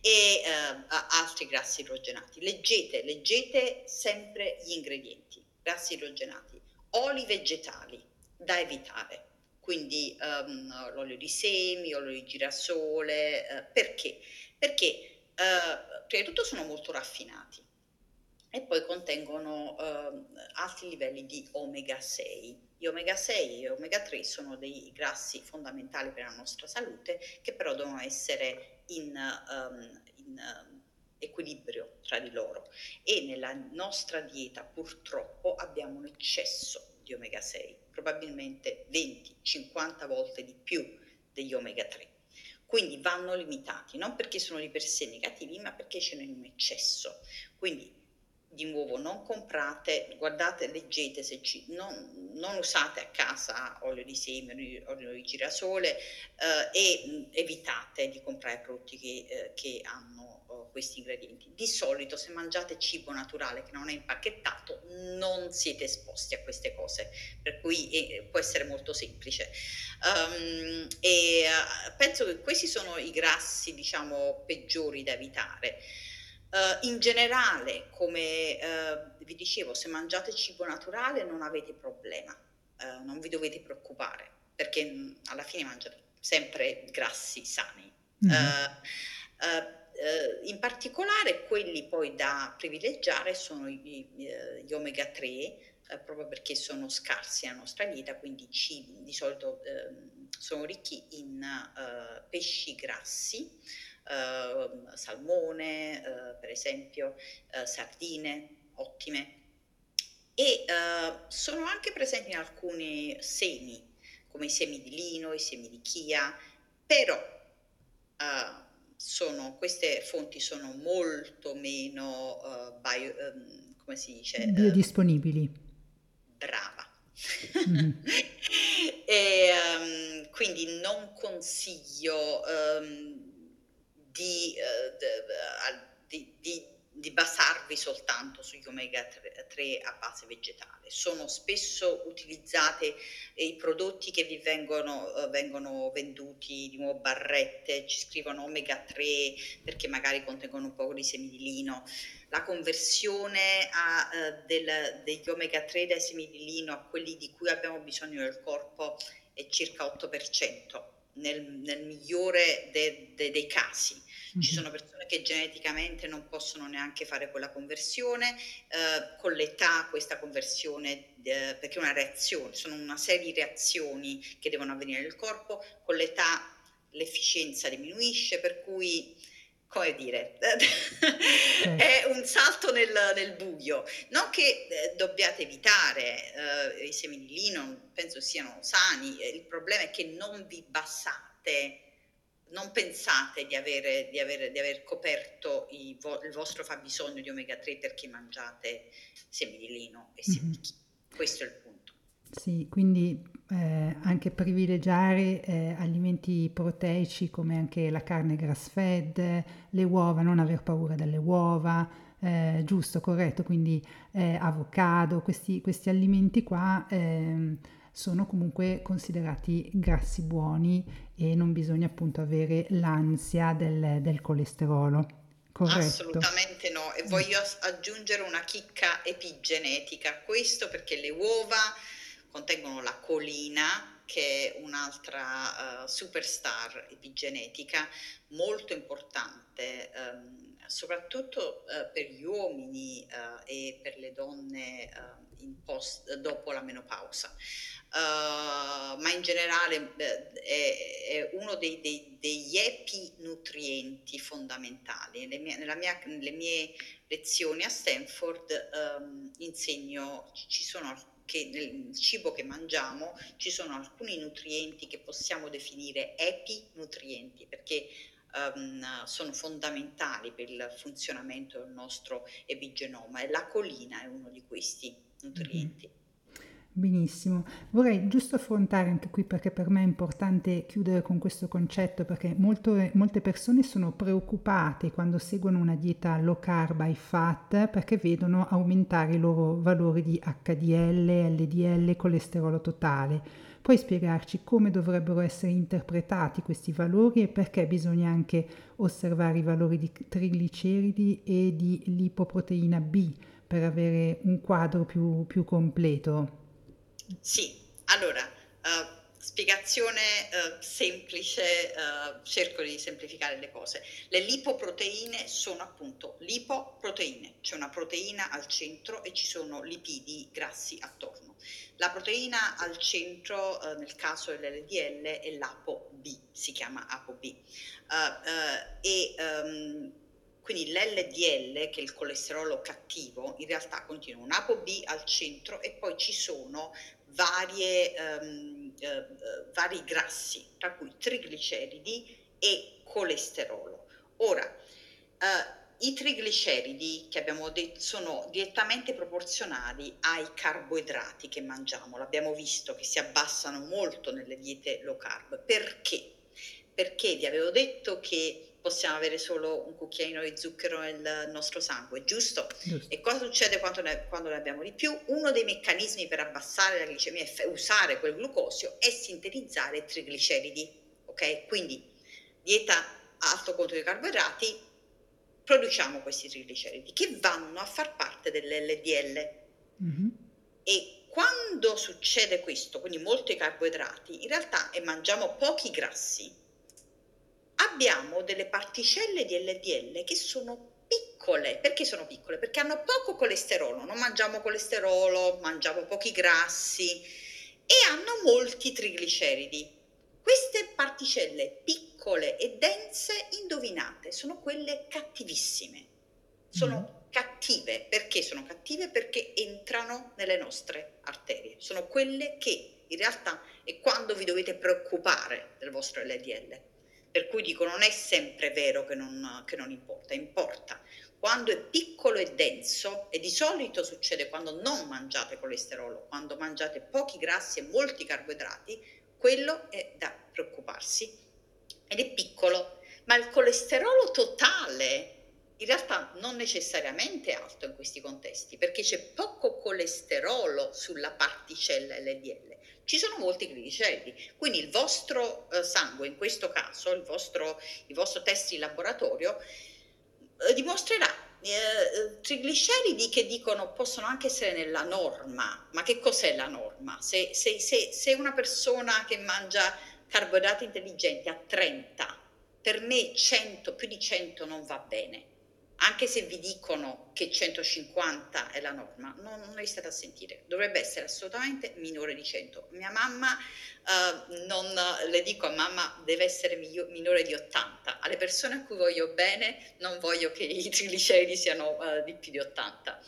e uh, altri grassi idrogenati. Leggete, leggete sempre gli ingredienti, grassi idrogenati, oli vegetali da evitare, quindi um, l'olio di semi, olio di girasole, uh, perché? Perché prima di tutto sono molto raffinati e poi contengono eh, alti livelli di omega 6. Gli omega 6 e omega 3 sono dei grassi fondamentali per la nostra salute che però devono essere in, um, in uh, equilibrio tra di loro e nella nostra dieta purtroppo abbiamo un eccesso di omega 6, probabilmente 20-50 volte di più degli omega 3. Quindi vanno limitati, non perché sono di per sé negativi, ma perché ce n'è un eccesso. Quindi di nuovo non comprate, guardate, leggete se ci, non, non usate a casa olio di seme, olio di girasole eh, e mh, evitate di comprare prodotti che, eh, che hanno questi ingredienti. Di solito se mangiate cibo naturale che non è impacchettato non siete esposti a queste cose, per cui eh, può essere molto semplice. Um, e uh, penso che questi sono i grassi, diciamo, peggiori da evitare. Uh, in generale, come uh, vi dicevo, se mangiate cibo naturale non avete problema, non vi dovete preoccupare, perché mm, alla fine mangiate sempre grassi sani. Mm-hmm. Uh, in particolare quelli poi da privilegiare sono gli, gli omega 3, eh, proprio perché sono scarsi nella nostra dieta, quindi cibi di solito eh, sono ricchi in uh, pesci grassi, uh, salmone per esempio, sardine ottime e sono anche presenti in alcuni semi come i semi di lino, i semi di chia, però sono, queste fonti sono molto meno uh, bio, um, come si dice? Eh, biodisponibili. Brava. Mm-hmm. e, um, quindi non consiglio um, di, uh, di, di di basarvi soltanto sugli omega 3 a base vegetale. Sono spesso utilizzate i prodotti che vi vengono, vengono venduti di nuovo barrette, ci scrivono omega 3 perché magari contengono un po' di semi di lino. La conversione a, uh, del, degli omega 3 dai semi di lino a quelli di cui abbiamo bisogno nel corpo è circa 8%, nel, nel migliore de, de, dei casi. Ci sono persone che geneticamente non possono neanche fare quella conversione, eh, con l'età questa conversione, eh, perché è una reazione, sono una serie di reazioni che devono avvenire nel corpo, con l'età l'efficienza diminuisce, per cui come dire, è un salto nel, nel, buio. Non che eh, dobbiate evitare eh, i semi di lino, penso siano sani, il problema è che non vi basate non pensate di, avere, di, avere, di aver coperto vo- il vostro fabbisogno di omega 3 perché mangiate semi di lino e semi mm-hmm. Questo è il punto. Sì, quindi eh, anche privilegiare eh, alimenti proteici come anche la carne grass fed, le uova, non aver paura delle uova, eh, giusto, corretto, quindi eh, avocado, questi, questi alimenti qua ehm, sono comunque considerati grassi buoni e non bisogna appunto avere l'ansia del, del colesterolo. Corretto. Assolutamente no, e voglio aggiungere una chicca epigenetica, questo perché le uova contengono la colina, che è un'altra uh, superstar epigenetica molto importante, um, soprattutto uh, per gli uomini uh, e per le donne post, dopo la menopausa. Ma in generale eh, è, è, uno dei, dei, degli epinutrienti fondamentali. Mie, nella mia, nelle mie lezioni a Stanford um, insegno, ci sono che nel cibo che mangiamo ci sono alcuni nutrienti che possiamo definire epinutrienti perché um, sono fondamentali per il funzionamento del nostro epigenoma e la colina è uno di questi nutrienti. Mm-hmm. Benissimo, vorrei giusto affrontare anche qui perché per me è importante chiudere con questo concetto perché molto, molte persone sono preoccupate quando seguono una dieta low carb high fat perché vedono aumentare i loro valori di HDL, LDL, colesterolo totale. Puoi spiegarci come dovrebbero essere interpretati questi valori e perché bisogna anche osservare i valori di trigliceridi e di lipoproteina B per avere un quadro più, più completo? Sì, allora, uh, spiegazione uh, semplice, uh, cerco di semplificare le cose. Le lipoproteine sono appunto lipoproteine, c'è una proteina al centro e ci sono lipidi grassi attorno. La proteina al centro, nel caso dell'LDL, è l'ApoB, si chiama ApoB. e um, quindi l'LDL, che è il colesterolo cattivo, in realtà contiene un ApoB al centro e poi ci sono varie, um, uh, vari grassi, tra cui trigliceridi e colesterolo. Ora, uh, i trigliceridi che abbiamo detto sono direttamente proporzionali ai carboidrati che mangiamo. L'abbiamo visto che si abbassano molto nelle diete low carb. Perché? Perché vi avevo detto che possiamo avere solo un cucchiaino di zucchero nel nostro sangue, giusto? Giusto. E cosa succede quando ne, quando ne abbiamo di più? Uno dei meccanismi per abbassare la glicemia e usare quel glucosio è sintetizzare trigliceridi, ok? Quindi dieta alto contenuto di carboidrati, produciamo questi trigliceridi che vanno a far parte dell'LDL. Mm-hmm. E quando succede questo, quindi molti carboidrati, in realtà e mangiamo pochi grassi, abbiamo delle particelle di LDL che sono piccole. Perché sono piccole? Perché hanno poco colesterolo, non mangiamo colesterolo, mangiamo pochi grassi e hanno molti trigliceridi. Queste particelle piccole e dense, indovinate, sono quelle cattivissime. Sono mm. cattive. Perché sono cattive? Perché entrano nelle nostre arterie. Sono quelle che in realtà è quando vi dovete preoccupare del vostro LDL per cui dico non è sempre vero che non, che non importa, importa. Quando è piccolo e denso, e di solito succede quando non mangiate colesterolo, quando mangiate pochi grassi e molti carboidrati, quello è da preoccuparsi. Ed è piccolo, ma il colesterolo totale in realtà non necessariamente alto in questi contesti, perché c'è poco colesterolo sulla particella LDL ci sono molti gliceridi. Quindi il vostro eh, sangue, in questo caso, il vostro, il vostro test in laboratorio, eh, dimostrerà eh, trigliceridi che dicono possono anche essere nella norma. Ma che cos'è la norma? Se, se, se, se una persona che mangia carboidrati intelligenti ha 30, per me 100, più di 100 non va bene anche se vi dicono che 150 è la norma, non, non è stata a sentire, dovrebbe essere assolutamente minore di 100. Mia mamma, uh, non, le dico a mamma, deve essere miglior, minore di 80. Alle persone a cui voglio bene non voglio che i trigliceridi siano uh, di più di 80.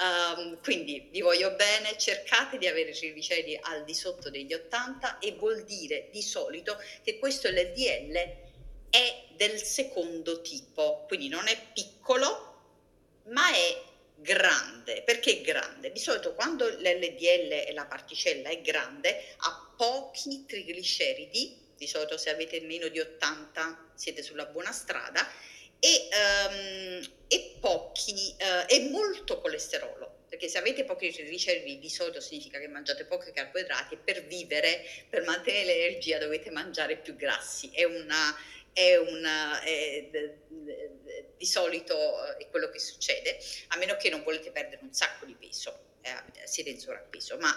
Um, ehm, quindi vi voglio bene, cercate di avere i trigliceridi al di sotto degli 80 e vuol dire di solito che questo LDL è del secondo tipo, quindi non è piccolo, ma è grande. Perché è grande? Di solito quando l'LDL e la particella è grande ha pochi trigliceridi, di solito se avete meno di 80 siete sulla buona strada, e, um, e pochi, uh, e molto colesterolo perché se avete pochi trigliceridi di solito significa che mangiate pochi carboidrati e per vivere, per mantenere l'energia dovete mangiare più grassi. È una, è una, è, di solito eh, è quello che succede, a meno che non volete perdere un sacco di peso, eh, siete in sovrappeso, ma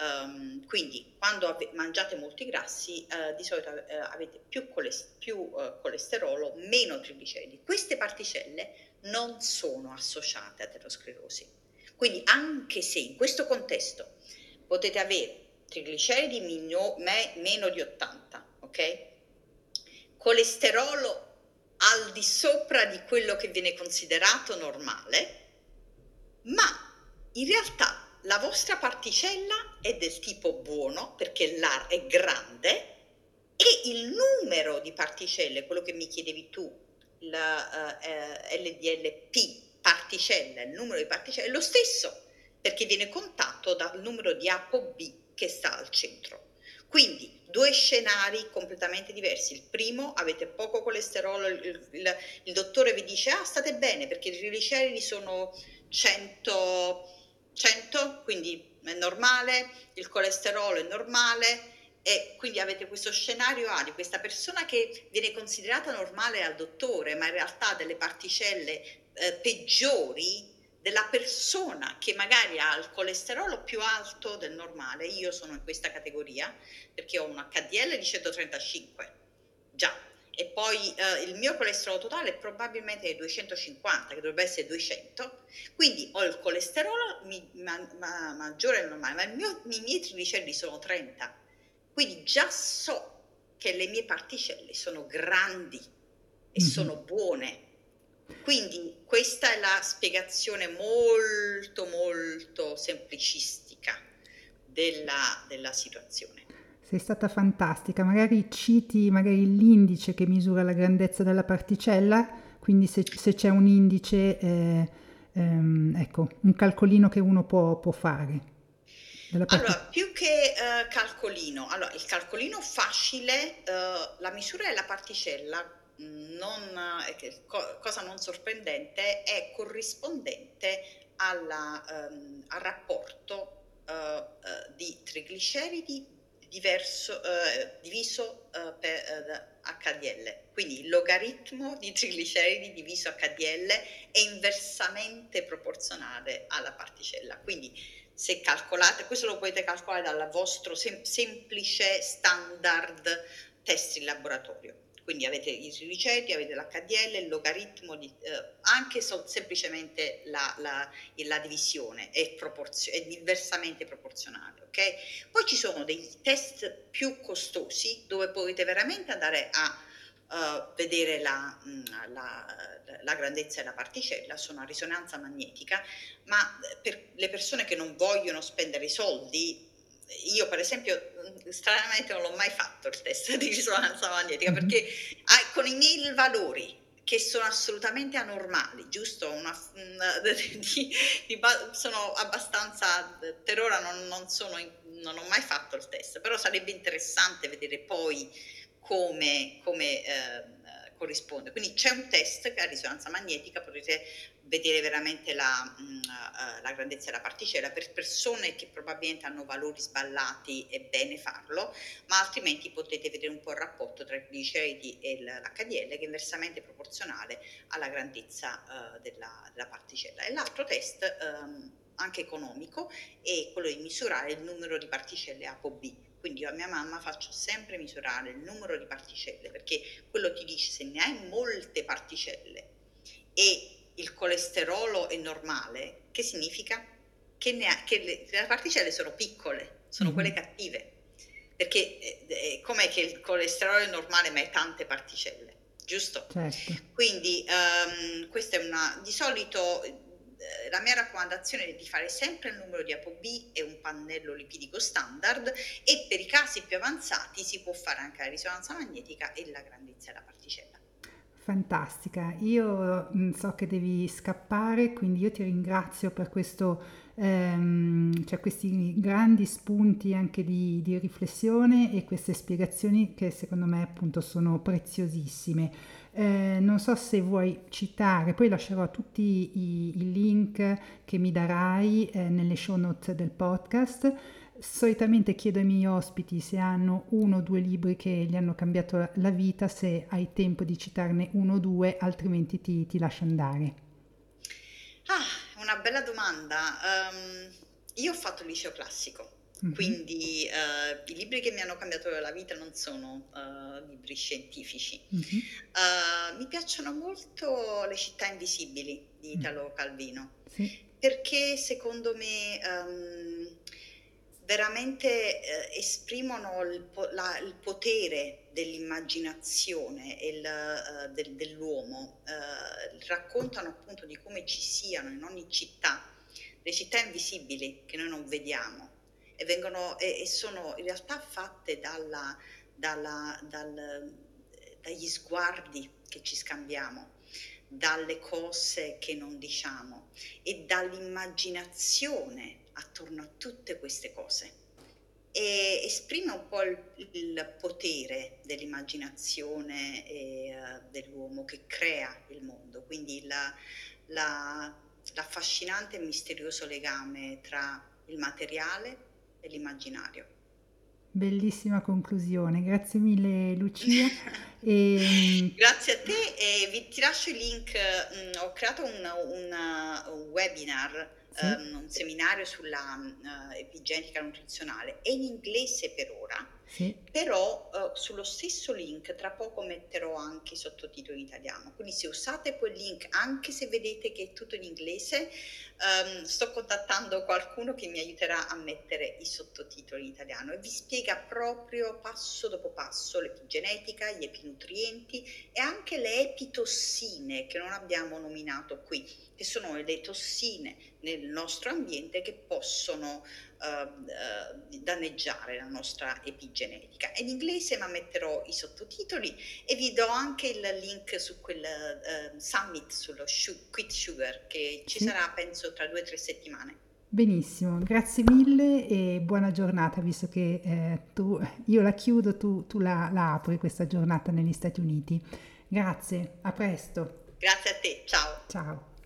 um, quindi quando ave- mangiate molti grassi uh, di solito uh, avete più, colest- più uh, colesterolo, meno trigliceridi. Queste particelle non sono associate aterosclerosi. Quindi anche se in questo contesto potete avere trigliceridi mino- me- meno di 80, ok? Colesterolo al di sopra di quello che viene considerato normale, ma in realtà la vostra particella è del tipo buono perché l'A è grande e il numero di particelle, quello che mi chiedevi tu, la uh, eh, LDLP particella, il numero di particelle è lo stesso perché viene contatto dal numero di ApoB che sta al centro. Quindi due scenari completamente diversi. Il primo, avete poco colesterolo, il, il, il dottore vi dice, ah, state bene perché i trigliceridi sono 100, 100, quindi è normale, il colesterolo è normale, e quindi avete questo scenario A di questa persona che viene considerata normale al dottore, ma in realtà ha delle particelle eh, peggiori della persona che magari ha il colesterolo più alto del normale, io sono in questa categoria perché ho un HDL di 135, già, e poi eh, il mio colesterolo totale è probabilmente 250, che dovrebbe essere 200, quindi ho il colesterolo mi, ma, ma, maggiore del normale, ma mio, i miei trigliceridi sono 30, quindi già so che le mie particelle sono grandi e mm-hmm. sono buone quindi questa è la spiegazione molto molto semplicistica della, della situazione. Sei stata fantastica, magari citi magari l'indice che misura la grandezza della particella, quindi se, se c'è un indice, eh, ehm, ecco, un calcolino che uno può, può fare. Allora, più che uh, calcolino, allora, il calcolino facile, uh, la misura della particella non, eh, cosa non sorprendente, è corrispondente alla, um, al rapporto uh, uh, di trigliceridi diverso, uh, diviso per HDL. Quindi il logaritmo di trigliceridi diviso HDL è inversamente proporzionale alla particella. Quindi se calcolate, questo lo potete calcolare dal vostro sem- semplice standard test in laboratorio quindi avete i trigliceridi, avete l'HDL, il logaritmo, di, eh, anche so, semplicemente la, la, la divisione è, proporzio- è, diversamente proporzionale. Okay? Poi ci sono dei test più costosi dove potete veramente andare a uh, vedere la, mm, la, la, grandezza della particella, sono a risonanza magnetica, ma per le persone che non vogliono spendere i soldi io per esempio stranamente non l'ho mai fatto il test di risonanza magnetica mm-hmm. perché con i miei valori che sono assolutamente anormali, giusto? Una, una, di, di, sono abbastanza, per ora non, non, sono, non, ho mai fatto il test, però sarebbe interessante vedere poi come, come eh, corrisponde. Quindi c'è un test che a risonanza magnetica potete vedere veramente la, mm, uh, la, grandezza della particella. Per persone che probabilmente hanno valori sballati è bene farlo, ma altrimenti potete vedere un po' il rapporto tra i gliceridi e l'HDL che è inversamente proporzionale alla grandezza uh, della, della, particella. E l'altro test, um, anche economico, è quello di misurare il numero di particelle ApoB. Quindi io a mia mamma faccio sempre misurare il numero di particelle perché quello ti dice se ne hai molte particelle e il colesterolo è normale, che significa? Che, ha, che le, le, particelle sono piccole, sono mm-hmm. quelle cattive. Perché eh, eh, com'è che il colesterolo è normale ma hai tante particelle, giusto? Certo. Quindi um, questa è una... Di solito la mia raccomandazione è di fare sempre il numero di ApoB e un pannello lipidico standard e per i casi più avanzati si può fare anche la risonanza magnetica e la grandezza della particella. Fantastica, io mm, so che devi scappare, quindi io ti ringrazio per questo, ehm, cioè questi grandi spunti anche di, di, riflessione e queste spiegazioni che secondo me appunto sono preziosissime. Eh, non so se vuoi citare, poi lascerò tutti i, i link che mi darai eh, nelle show notes del podcast Solitamente chiedo ai miei ospiti se hanno uno o due libri che gli hanno cambiato la vita, se hai tempo di citarne uno o due, altrimenti ti, ti lascio andare. Ah, una bella domanda. Um, io ho fatto il liceo classico, mm-hmm. quindi uh, i libri che mi hanno cambiato la vita non sono uh, libri scientifici. Mm-hmm. Uh, mi piacciono molto Le città invisibili di mm. Italo Calvino, sì. perché secondo me... Um, veramente esprimono il, po- la, il, potere dell'immaginazione il, uh, del, dell'uomo, raccontano appunto di come ci siano in ogni città le città invisibili che noi non vediamo e, vengono, e, e sono in realtà fatte dalla, dalla, dal, dagli sguardi che ci scambiamo dalle cose che non diciamo e dall'immaginazione attorno a tutte queste cose. E esprime un po' il, il potere dell'immaginazione e, uh, dell'uomo che crea il mondo, quindi la, la, l'affascinante e misterioso legame tra il materiale e l'immaginario. Bellissima conclusione, grazie mille Lucia. e... Mm, grazie a te e vi, ti lascio il link, mm, ho creato un, un, un webinar sì. um, un seminario sulla uh, epigenetica nutrizionale, è in inglese per ora, sì. però uh, sullo stesso link tra poco metterò anche i sottotitoli in italiano, quindi se usate quel link anche se vedete che è tutto in inglese, um, sto contattando qualcuno che mi aiuterà a mettere i sottotitoli in italiano e vi spiega proprio passo dopo passo l'epigenetica, gli epinutrienti e anche le epitossine che non abbiamo nominato qui, che sono le tossine nel nostro ambiente che possono uh, danneggiare la nostra epigenetica. È in inglese ma metterò i sottotitoli e vi do anche il link su quel uh, summit sullo su- quit sugar che ci sì. sarà penso tra due o tre settimane. Benissimo, grazie mille e buona giornata, visto che eh, tu, io la chiudo, tu, tu la, la apri questa giornata negli Stati Uniti. Grazie, a presto. Grazie a te, ciao. Ciao.